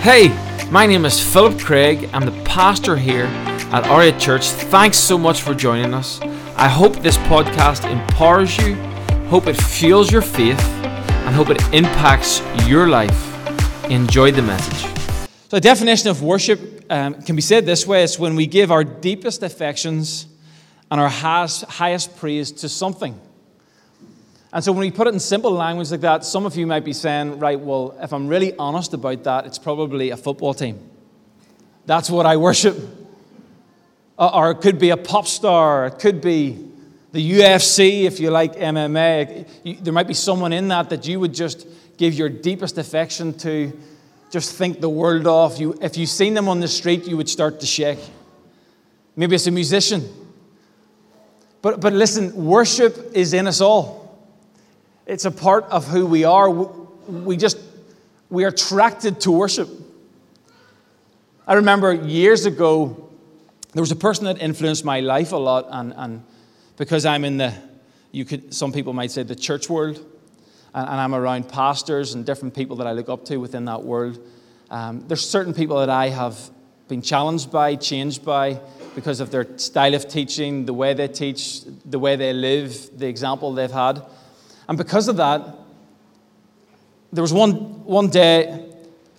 Hey, my name is Philip Craig. I'm the pastor here at R8 Church. Thanks so much for joining us. I hope this podcast empowers you, hope it fuels your faith, and hope it impacts your life. Enjoy the message. So, the definition of worship um, can be said this way it's when we give our deepest affections and our highest, highest praise to something. And so, when we put it in simple language like that, some of you might be saying, right, well, if I'm really honest about that, it's probably a football team. That's what I worship. Uh, or it could be a pop star, it could be the UFC if you like MMA. There might be someone in that that you would just give your deepest affection to, just think the world off. You, if you've seen them on the street, you would start to shake. Maybe it's a musician. But, but listen, worship is in us all. It's a part of who we are. We just, we are attracted to worship. I remember years ago, there was a person that influenced my life a lot, and, and because I'm in the, you could, some people might say the church world, and, and I'm around pastors and different people that I look up to within that world. Um, there's certain people that I have been challenged by, changed by, because of their style of teaching, the way they teach, the way they live, the example they've had. And because of that, there was one, one day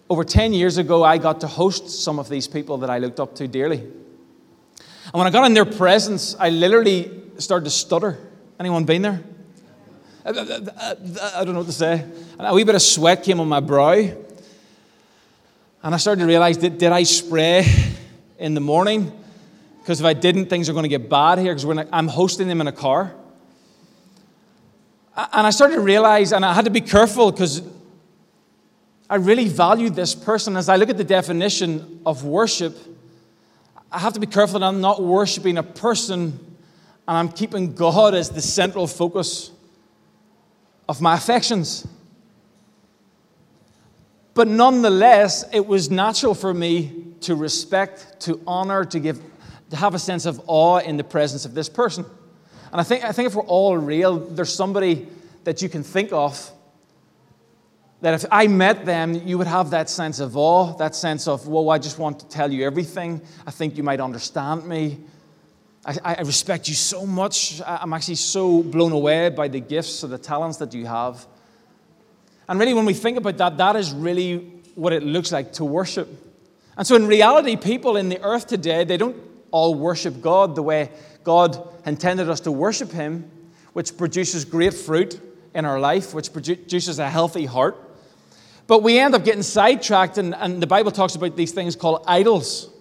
over 10 years ago, I got to host some of these people that I looked up to dearly. And when I got in their presence, I literally started to stutter. Anyone been there? Uh, uh, uh, I don't know what to say. And a wee bit of sweat came on my brow. And I started to realize did, did I spray in the morning? Because if I didn't, things are going to get bad here because I'm hosting them in a car. And I started to realize, and I had to be careful because I really valued this person. As I look at the definition of worship, I have to be careful that I'm not worshiping a person and I'm keeping God as the central focus of my affections. But nonetheless, it was natural for me to respect, to honor, to give, to have a sense of awe in the presence of this person. And I think, I think if we're all real, there's somebody that you can think of that if I met them, you would have that sense of awe, that sense of, whoa, I just want to tell you everything. I think you might understand me. I, I respect you so much. I'm actually so blown away by the gifts or the talents that you have. And really, when we think about that, that is really what it looks like to worship. And so, in reality, people in the earth today, they don't all worship God the way God intended us to worship Him, which produces great fruit in our life, which produces a healthy heart. But we end up getting sidetracked, and, and the Bible talks about these things called idols.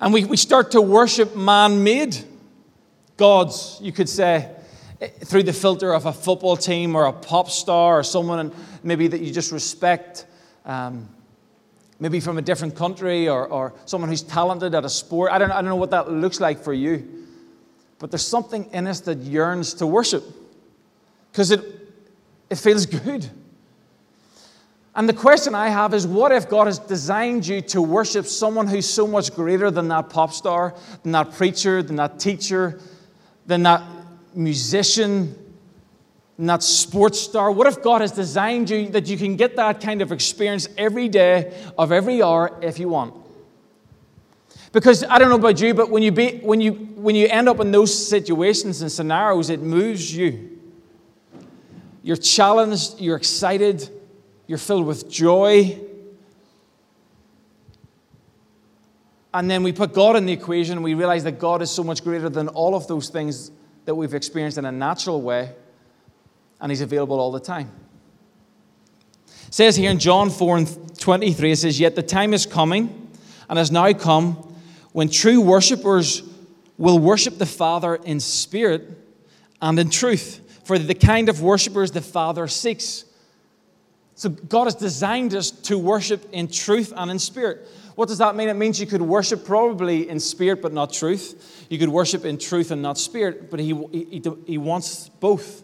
And we, we start to worship man made gods, you could say, eh, through the filter of a football team or a pop star or someone maybe that you just respect. Um, maybe from a different country or, or someone who's talented at a sport. I don't, I don't know what that looks like for you. But there's something in us that yearns to worship because it, it feels good. And the question I have is what if God has designed you to worship someone who's so much greater than that pop star, than that preacher, than that teacher, than that musician, that sports star? What if God has designed you that you can get that kind of experience every day of every hour if you want? Because I don't know about you, but when you, be, when you, when you end up in those situations and scenarios, it moves you. You're challenged, you're excited, you're filled with joy. And then we put God in the equation and we realize that God is so much greater than all of those things that we've experienced in a natural way, and He's available all the time. It says here in John 4 and 23, it says, Yet the time is coming and has now come when true worshippers will worship the Father in spirit and in truth for the kind of worshipers the Father seeks. So God has designed us to worship in truth and in spirit. What does that mean? It means you could worship probably in spirit but not truth. You could worship in truth and not spirit, but He, he, he wants both.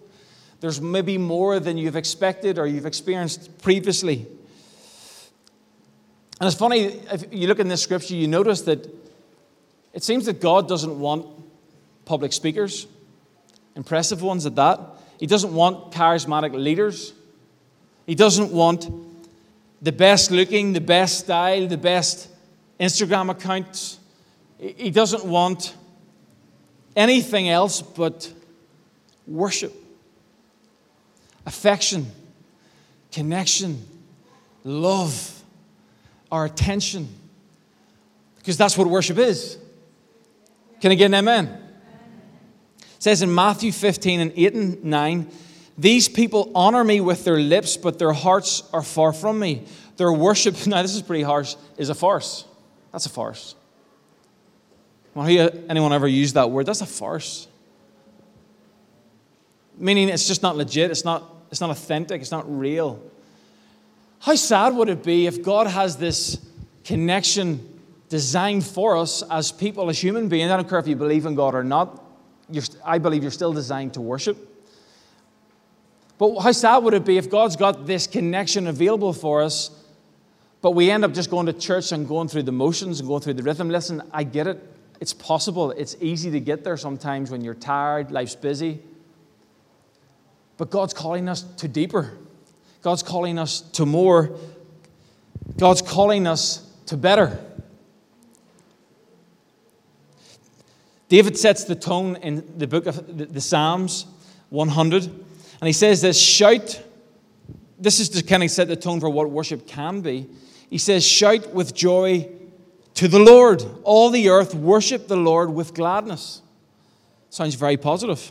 There's maybe more than you've expected or you've experienced previously. And it's funny, if you look in this scripture, you notice that it seems that God doesn't want public speakers impressive ones at that. He doesn't want charismatic leaders. He doesn't want the best looking, the best style, the best Instagram accounts. He doesn't want anything else but worship, affection, connection, love, our attention. Because that's what worship is. Can I get an amen? It says in Matthew 15 and 8 and 9, these people honor me with their lips, but their hearts are far from me. Their worship, now this is pretty harsh, is a farce. That's a farce. Well, anyone ever used that word? That's a farce. Meaning it's just not legit, it's not, it's not authentic, it's not real. How sad would it be if God has this connection designed for us as people, as human beings? I don't care if you believe in God or not, I believe you're still designed to worship. But how sad would it be if God's got this connection available for us, but we end up just going to church and going through the motions and going through the rhythm? Listen, I get it. It's possible. It's easy to get there sometimes when you're tired, life's busy. But God's calling us to deeper. God's calling us to more. God's calling us to better. David sets the tone in the book of the Psalms 100, and he says this shout. This is to kind of set the tone for what worship can be. He says, Shout with joy to the Lord. All the earth worship the Lord with gladness. Sounds very positive.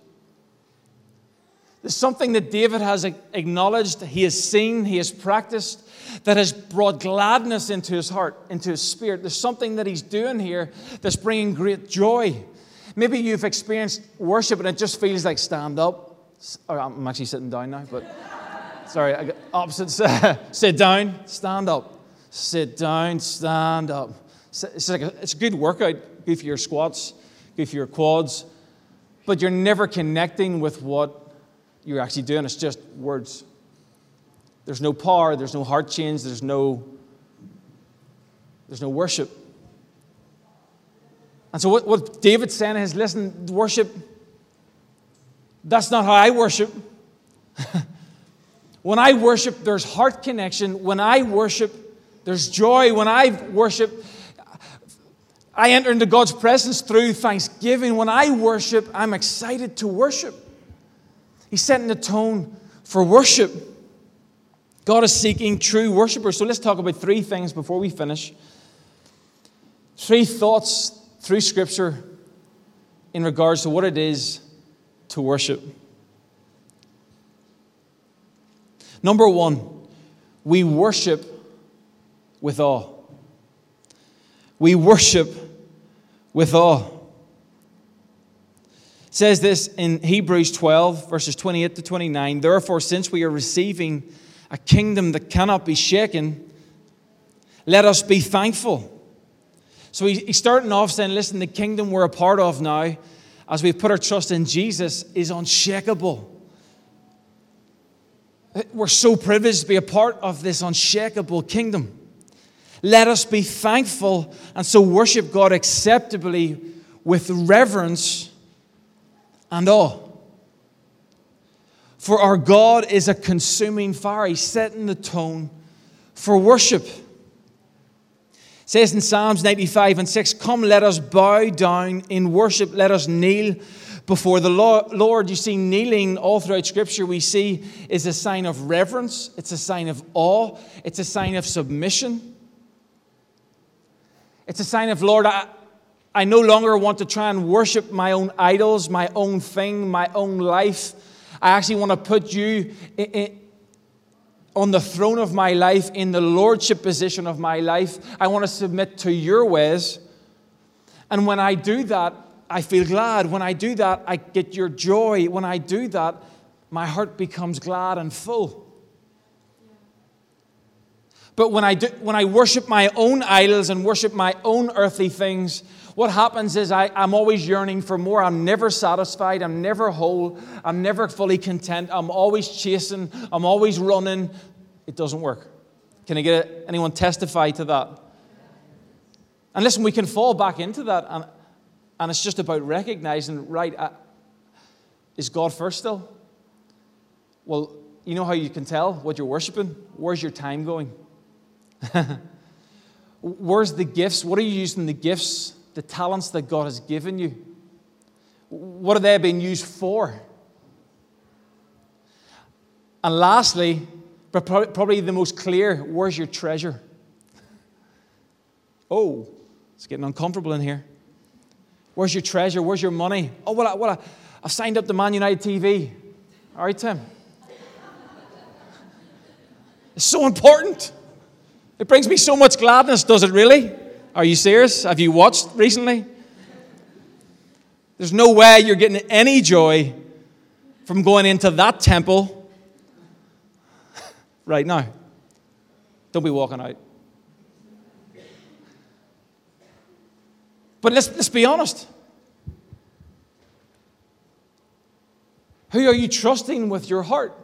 There's something that David has acknowledged, he has seen, he has practiced, that has brought gladness into his heart, into his spirit. There's something that he's doing here that's bringing great joy. Maybe you've experienced worship and it just feels like stand up. Oh, I'm actually sitting down now, but sorry, I got opposites. Sit down, stand up. Sit down, stand up. It's, like a, it's a good workout, good for your squats, good for your quads, but you're never connecting with what you're actually doing. It's just words. There's no power, there's no heart change, there's no, there's no worship. And so what, what David's saying is listen, worship, that's not how I worship. when I worship, there's heart connection. When I worship, there's joy. When I worship, I enter into God's presence through thanksgiving. When I worship, I'm excited to worship. He's setting the tone for worship. God is seeking true worshipers. So let's talk about three things before we finish. Three thoughts through Scripture in regards to what it is to worship. Number one, we worship with awe. We worship with awe. Says this in Hebrews 12, verses 28 to 29. Therefore, since we are receiving a kingdom that cannot be shaken, let us be thankful. So he's starting off saying, listen, the kingdom we're a part of now, as we put our trust in Jesus, is unshakable. We're so privileged to be a part of this unshakable kingdom. Let us be thankful and so worship God acceptably with reverence and awe. For our God is a consuming fire. He's setting the tone for worship. It says in Psalms 95 and 6 Come, let us bow down in worship, let us kneel before the Lord. You see, kneeling all throughout Scripture, we see is a sign of reverence, it's a sign of awe, it's a sign of submission. It's a sign of, Lord, I, I no longer want to try and worship my own idols, my own thing, my own life. I actually want to put you in, in, on the throne of my life, in the lordship position of my life. I want to submit to your ways. And when I do that, I feel glad. When I do that, I get your joy. When I do that, my heart becomes glad and full. But when I, do, when I worship my own idols and worship my own earthly things, What happens is I, I'm always yearning for more. I'm never satisfied. I'm never whole. I'm never fully content. I'm always chasing. I'm always running. It doesn't work. Can I get anyone testify to that? And listen, we can fall back into that, and, and it's just about recognizing, right, uh, is God first still? Well, you know how you can tell what you're worshiping? Where's your time going? Where's the gifts? What are you using the gifts, the talents that God has given you? What are they being used for? And lastly, but probably the most clear, where's your treasure? Oh, it's getting uncomfortable in here. Where's your treasure? Where's your money? Oh, well, I, well I, I've signed up to Man United TV. All right, Tim. It's so important. It brings me so much gladness, does it really? Are you serious? Have you watched recently? There's no way you're getting any joy from going into that temple right now. Don't be walking out. But let's, let's be honest. Who are you trusting with your heart?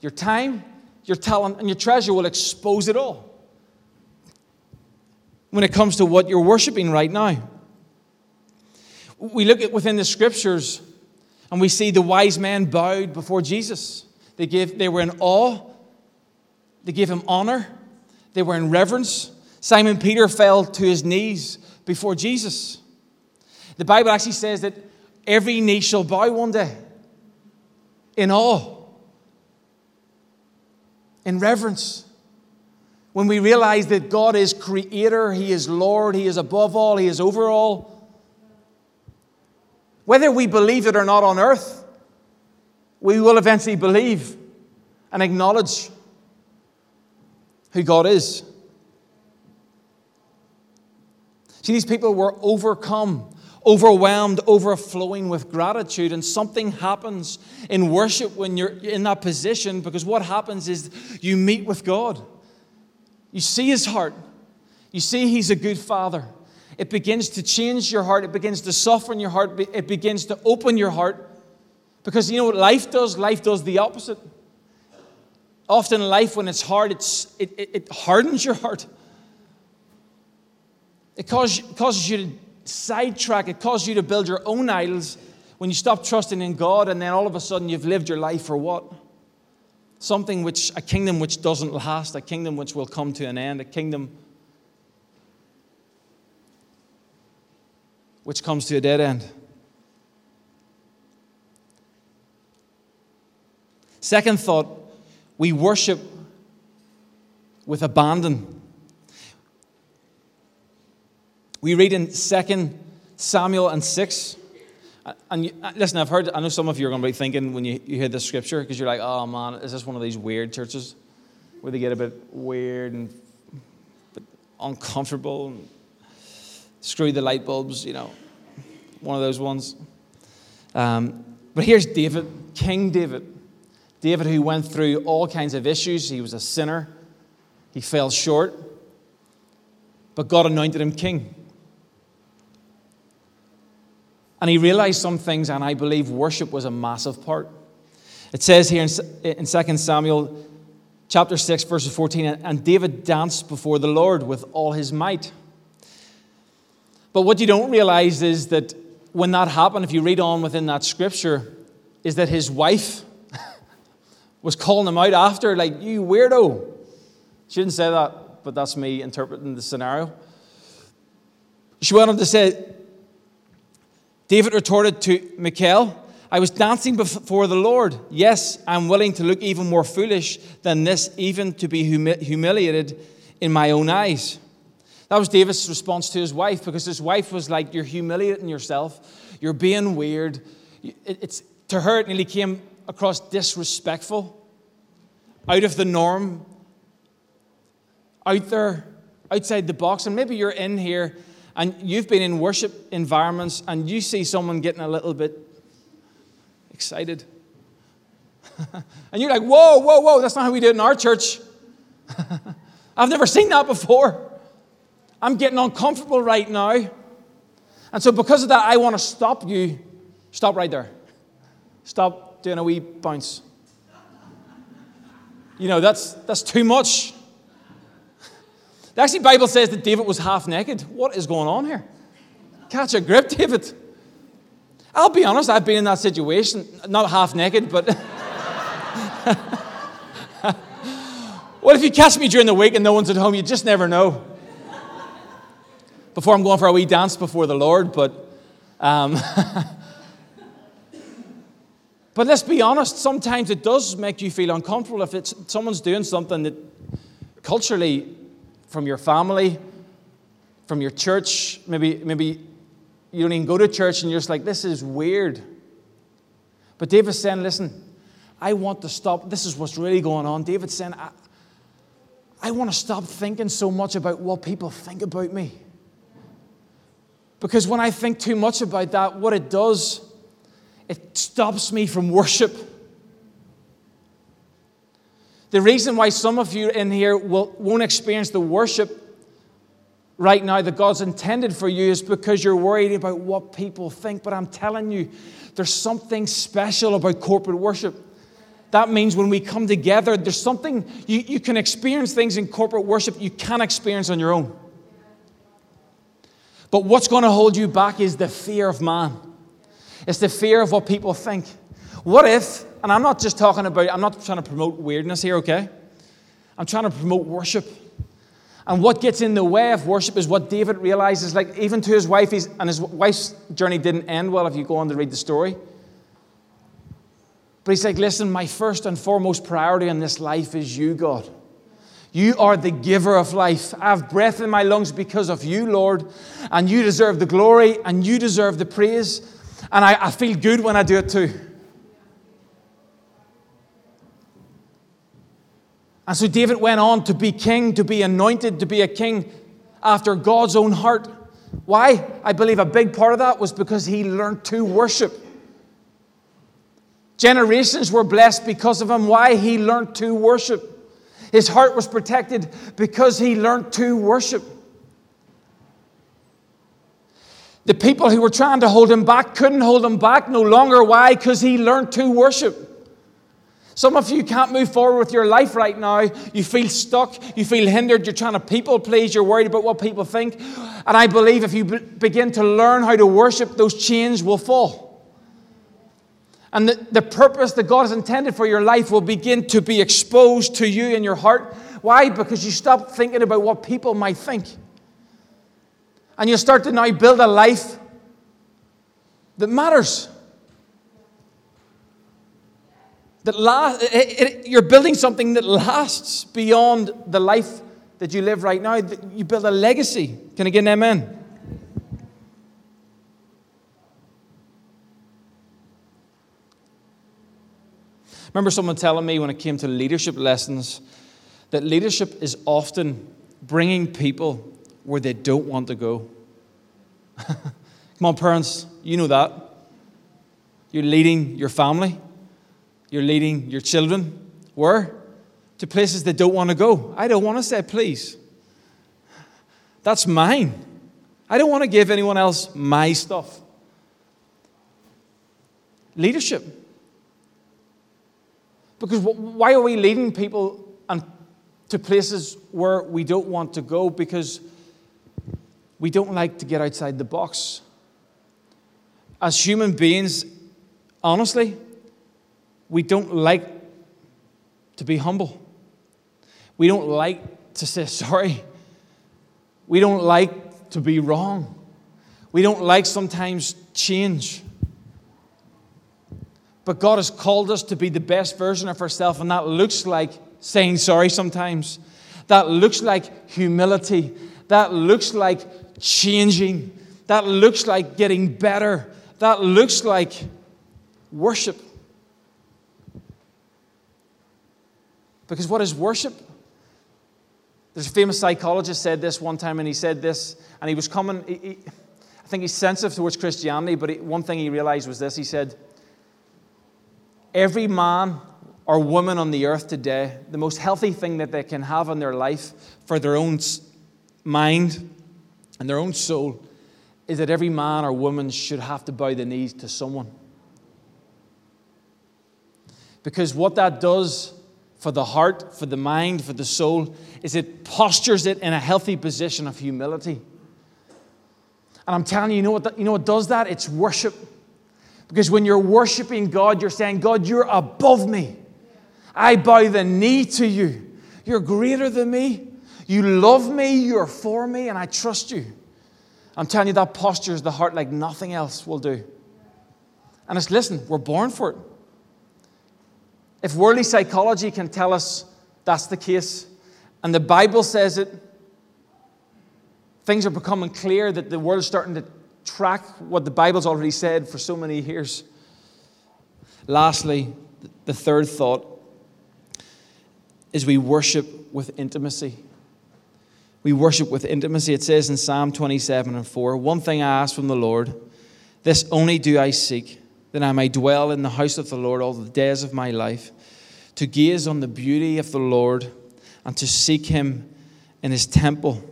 Your time, your talent, and your treasure will expose it all when it comes to what you're worshiping right now. We look at within the scriptures and we see the wise men bowed before Jesus. They, gave, they were in awe, they gave him honor, they were in reverence. Simon Peter fell to his knees before Jesus. The Bible actually says that every knee shall bow one day in awe, in reverence. When we realize that God is creator, He is Lord, He is above all, He is over all. Whether we believe it or not on earth, we will eventually believe and acknowledge who God is. See, these people were overcome, overwhelmed, overflowing with gratitude, and something happens in worship when you're in that position because what happens is you meet with God. You see His heart, you see He's a good Father. It begins to change your heart, it begins to soften your heart, it begins to open your heart. Because you know what life does? Life does the opposite. Often, life, when it's hard, it's, it, it, it hardens your heart. It causes, causes you to sidetrack, it causes you to build your own idols when you stop trusting in God, and then all of a sudden you've lived your life for what? Something which, a kingdom which doesn't last, a kingdom which will come to an end, a kingdom which comes to a dead end. Second thought, we worship with abandon. We read in 2 Samuel and 6. And you, uh, listen, I've heard, I know some of you are going to be thinking when you, you hear this scripture, because you're like, oh man, is this one of these weird churches where they get a bit weird and uncomfortable and screw the light bulbs, you know, one of those ones. Um, but here's David, King David. David, who went through all kinds of issues. He was a sinner, he fell short, but God anointed him king. And he realized some things, and I believe worship was a massive part. It says here in 2 Samuel chapter 6, verses 14, and David danced before the Lord with all his might. But what you don't realize is that when that happened, if you read on within that scripture, is that his wife was calling him out after, like, you weirdo. She didn't say that, but that's me interpreting the scenario. She went on to say, David retorted to Michal, I was dancing before the Lord. Yes, I'm willing to look even more foolish than this, even to be humi- humiliated in my own eyes. That was David's response to his wife because his wife was like, You're humiliating yourself. You're being weird. It's, to her, it nearly came across disrespectful, out of the norm, out there, outside the box. And maybe you're in here and you've been in worship environments and you see someone getting a little bit excited. and you're like, whoa, whoa, whoa, that's not how we do it in our church. I've never seen that before. I'm getting uncomfortable right now. And so, because of that, I want to stop you. Stop right there. Stop doing a wee bounce. You know, that's, that's too much. The actually Bible says that David was half naked. What is going on here? Catch a grip, David. I'll be honest, I've been in that situation, not half naked, but. what if you catch me during the week and no one's at home? You just never know. Before I'm going for a wee dance before the Lord, but. Um, but let's be honest, sometimes it does make you feel uncomfortable if it's, someone's doing something that culturally, from your family, from your church, maybe, maybe you don't even go to church and you're just like, this is weird. But David's saying, listen, I want to stop. This is what's really going on. David's saying, I, I want to stop thinking so much about what people think about me. Because when I think too much about that, what it does, it stops me from worship. The reason why some of you in here will, won't experience the worship right now that God's intended for you is because you're worried about what people think. But I'm telling you, there's something special about corporate worship. That means when we come together, there's something you, you can experience things in corporate worship you can't experience on your own. But what's going to hold you back is the fear of man. It's the fear of what people think. What if, and I'm not just talking about, I'm not trying to promote weirdness here, okay? I'm trying to promote worship. And what gets in the way of worship is what David realizes, like even to his wife, he's, and his wife's journey didn't end well if you go on to read the story. But he's like, listen, my first and foremost priority in this life is you, God. You are the giver of life. I have breath in my lungs because of you, Lord. And you deserve the glory and you deserve the praise. And I, I feel good when I do it too. And so David went on to be king, to be anointed, to be a king after God's own heart. Why? I believe a big part of that was because he learned to worship. Generations were blessed because of him. Why? He learned to worship. His heart was protected because he learned to worship. The people who were trying to hold him back couldn't hold him back no longer. Why? Because he learned to worship. Some of you can't move forward with your life right now. You feel stuck. You feel hindered. You're trying to people please. You're worried about what people think. And I believe if you begin to learn how to worship, those chains will fall. And the, the purpose that God has intended for your life will begin to be exposed to you in your heart. Why? Because you stop thinking about what people might think. And you start to now build a life that matters. That last, it, it, you're building something that lasts beyond the life that you live right now. You build a legacy. Can I get an amen? remember someone telling me when it came to leadership lessons that leadership is often bringing people where they don't want to go. Come on, parents, you know that. You're leading your family you're leading your children. Where? To places they don't want to go. I don't want to say, please. That's mine. I don't want to give anyone else my stuff. Leadership. Because why are we leading people and to places where we don't want to go? Because we don't like to get outside the box. As human beings, honestly, we don't like to be humble. We don't like to say sorry. We don't like to be wrong. We don't like sometimes change. But God has called us to be the best version of ourselves, and that looks like saying sorry sometimes. That looks like humility. That looks like changing. That looks like getting better. That looks like worship. Because what is worship? There's a famous psychologist said this one time, and he said this, and he was coming. He, he, I think he's sensitive towards Christianity, but he, one thing he realized was this. He said, Every man or woman on the earth today, the most healthy thing that they can have in their life for their own mind and their own soul is that every man or woman should have to bow the knees to someone. Because what that does for the heart, for the mind, for the soul, is it postures it in a healthy position of humility. And I'm telling you, you know what, you know what does that? It's worship. Because when you're worshiping God, you're saying, God, you're above me. I bow the knee to you. You're greater than me. You love me. You're for me, and I trust you. I'm telling you, that posture is the heart like nothing else will do. And it's, listen, we're born for it. If worldly psychology can tell us that's the case, and the Bible says it, things are becoming clear that the world's starting to track what the Bible's already said for so many years. Lastly, the third thought is we worship with intimacy. We worship with intimacy. It says in Psalm 27 and 4 One thing I ask from the Lord, this only do I seek that I may dwell in the house of the Lord all the days of my life, to gaze on the beauty of the Lord and to seek him in his temple.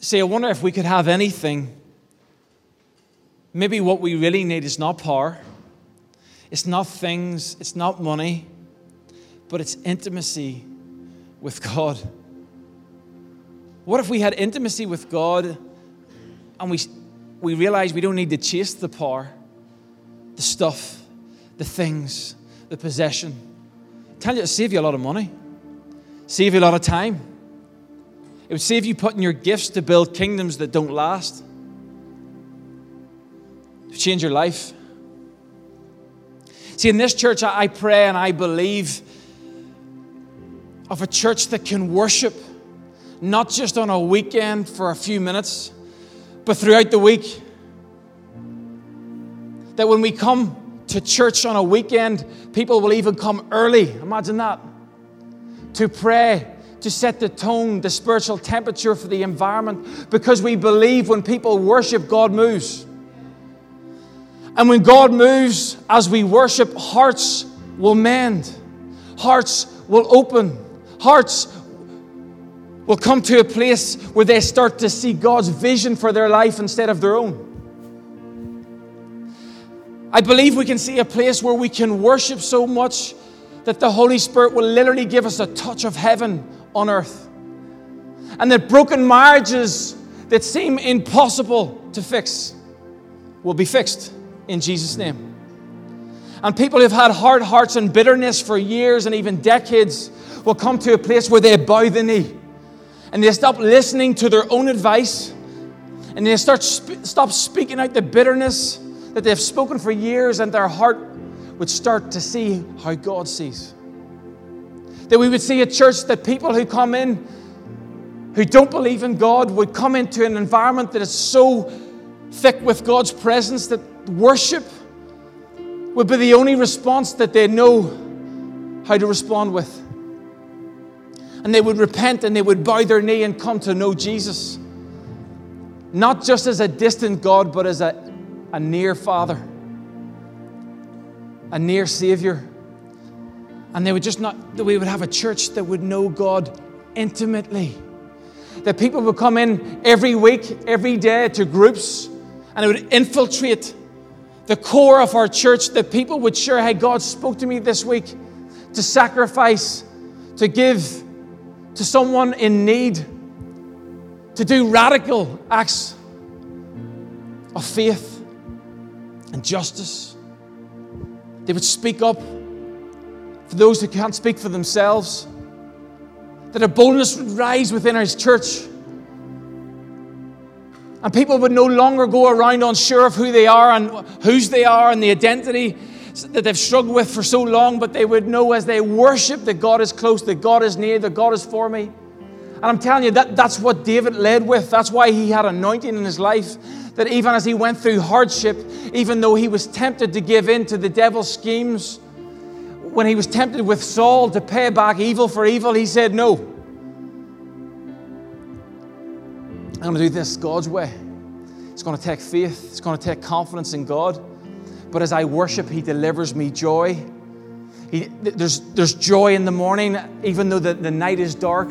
See, I wonder if we could have anything. Maybe what we really need is not power, it's not things, it's not money, but it's intimacy with God. What if we had intimacy with God and we we realize we don't need to chase the power, the stuff, the things, the possession. tell you, it'll save you a lot of money, save you a lot of time. It would save you putting your gifts to build kingdoms that don't last. Change your life. See, in this church, I pray and I believe of a church that can worship not just on a weekend for a few minutes but throughout the week. That when we come to church on a weekend, people will even come early. Imagine that. To pray, to set the tone, the spiritual temperature for the environment, because we believe when people worship, God moves. And when God moves, as we worship, hearts will mend, hearts will open, hearts will come to a place where they start to see God's vision for their life instead of their own. I believe we can see a place where we can worship so much that the Holy Spirit will literally give us a touch of heaven on earth. And that broken marriages that seem impossible to fix will be fixed in Jesus' name. And people who've had hard hearts and bitterness for years and even decades will come to a place where they bow the knee and they stop listening to their own advice and they start sp- stop speaking out the bitterness that they've spoken for years and their heart would start to see how God sees. That we would see a church that people who come in who don't believe in God would come into an environment that is so thick with God's presence that worship would be the only response that they know how to respond with and they would repent and they would bow their knee and come to know Jesus. Not just as a distant God, but as a, a near Father, a near Savior. And they would just not, we would have a church that would know God intimately. That people would come in every week, every day to groups, and it would infiltrate the core of our church. That people would share, hey, God spoke to me this week to sacrifice, to give, to someone in need, to do radical acts of faith and justice. They would speak up for those who can't speak for themselves, that a boldness would rise within his church. And people would no longer go around unsure of who they are and whose they are and the identity that they've struggled with for so long, but they would know as they worship that God is close, that God is near, that God is for me. And I'm telling you, that, that's what David led with. That's why he had anointing in his life. That even as he went through hardship, even though he was tempted to give in to the devil's schemes, when he was tempted with Saul to pay back evil for evil, he said, No. I'm going to do this God's way. It's going to take faith, it's going to take confidence in God. But as I worship, He delivers me joy. He, there's, there's joy in the morning, even though the, the night is dark.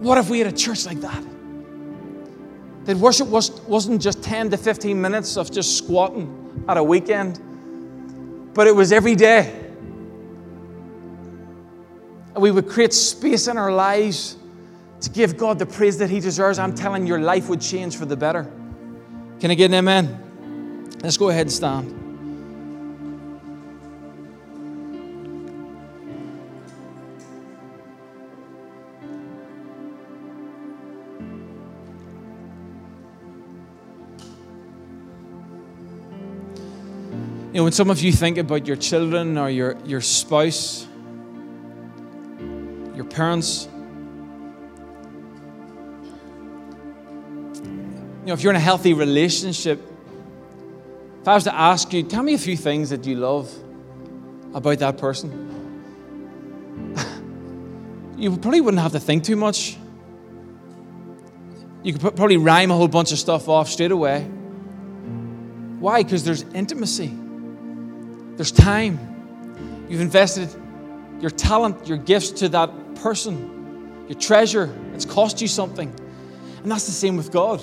What if we had a church like that? That worship was, wasn't just 10 to 15 minutes of just squatting at a weekend, but it was every day. And we would create space in our lives to give God the praise that He deserves. I'm telling you, your life would change for the better. Can I get an amen? Let's go ahead and stand. You know, when some of you think about your children or your, your spouse, your parents, you know, if you're in a healthy relationship, if I was to ask you, tell me a few things that you love about that person, you probably wouldn't have to think too much. You could probably rhyme a whole bunch of stuff off straight away. Why? Because there's intimacy. There's time. You've invested your talent, your gifts to that person, your treasure. It's cost you something. And that's the same with God.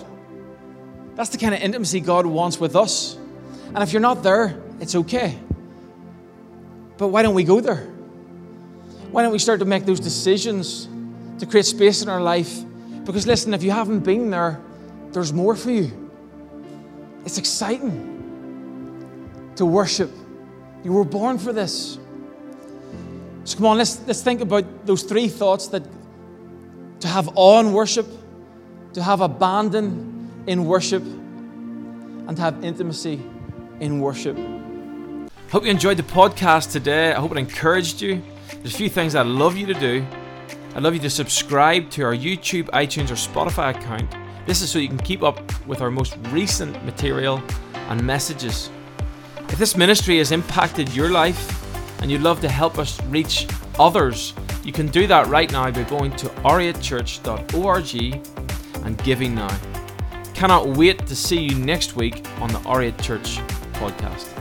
That's the kind of intimacy God wants with us. And if you're not there, it's okay. But why don't we go there? Why don't we start to make those decisions to create space in our life? Because listen, if you haven't been there, there's more for you. It's exciting to worship you were born for this. So come on, let's, let's think about those three thoughts that to have awe in worship, to have abandon in worship, and to have intimacy in worship. Hope you enjoyed the podcast today. I hope it encouraged you. There's a few things I'd love you to do. I'd love you to subscribe to our YouTube, iTunes, or Spotify account. This is so you can keep up with our most recent material and messages. If this ministry has impacted your life and you'd love to help us reach others, you can do that right now by going to r and giving now. Cannot wait to see you next week on the R8 Church podcast.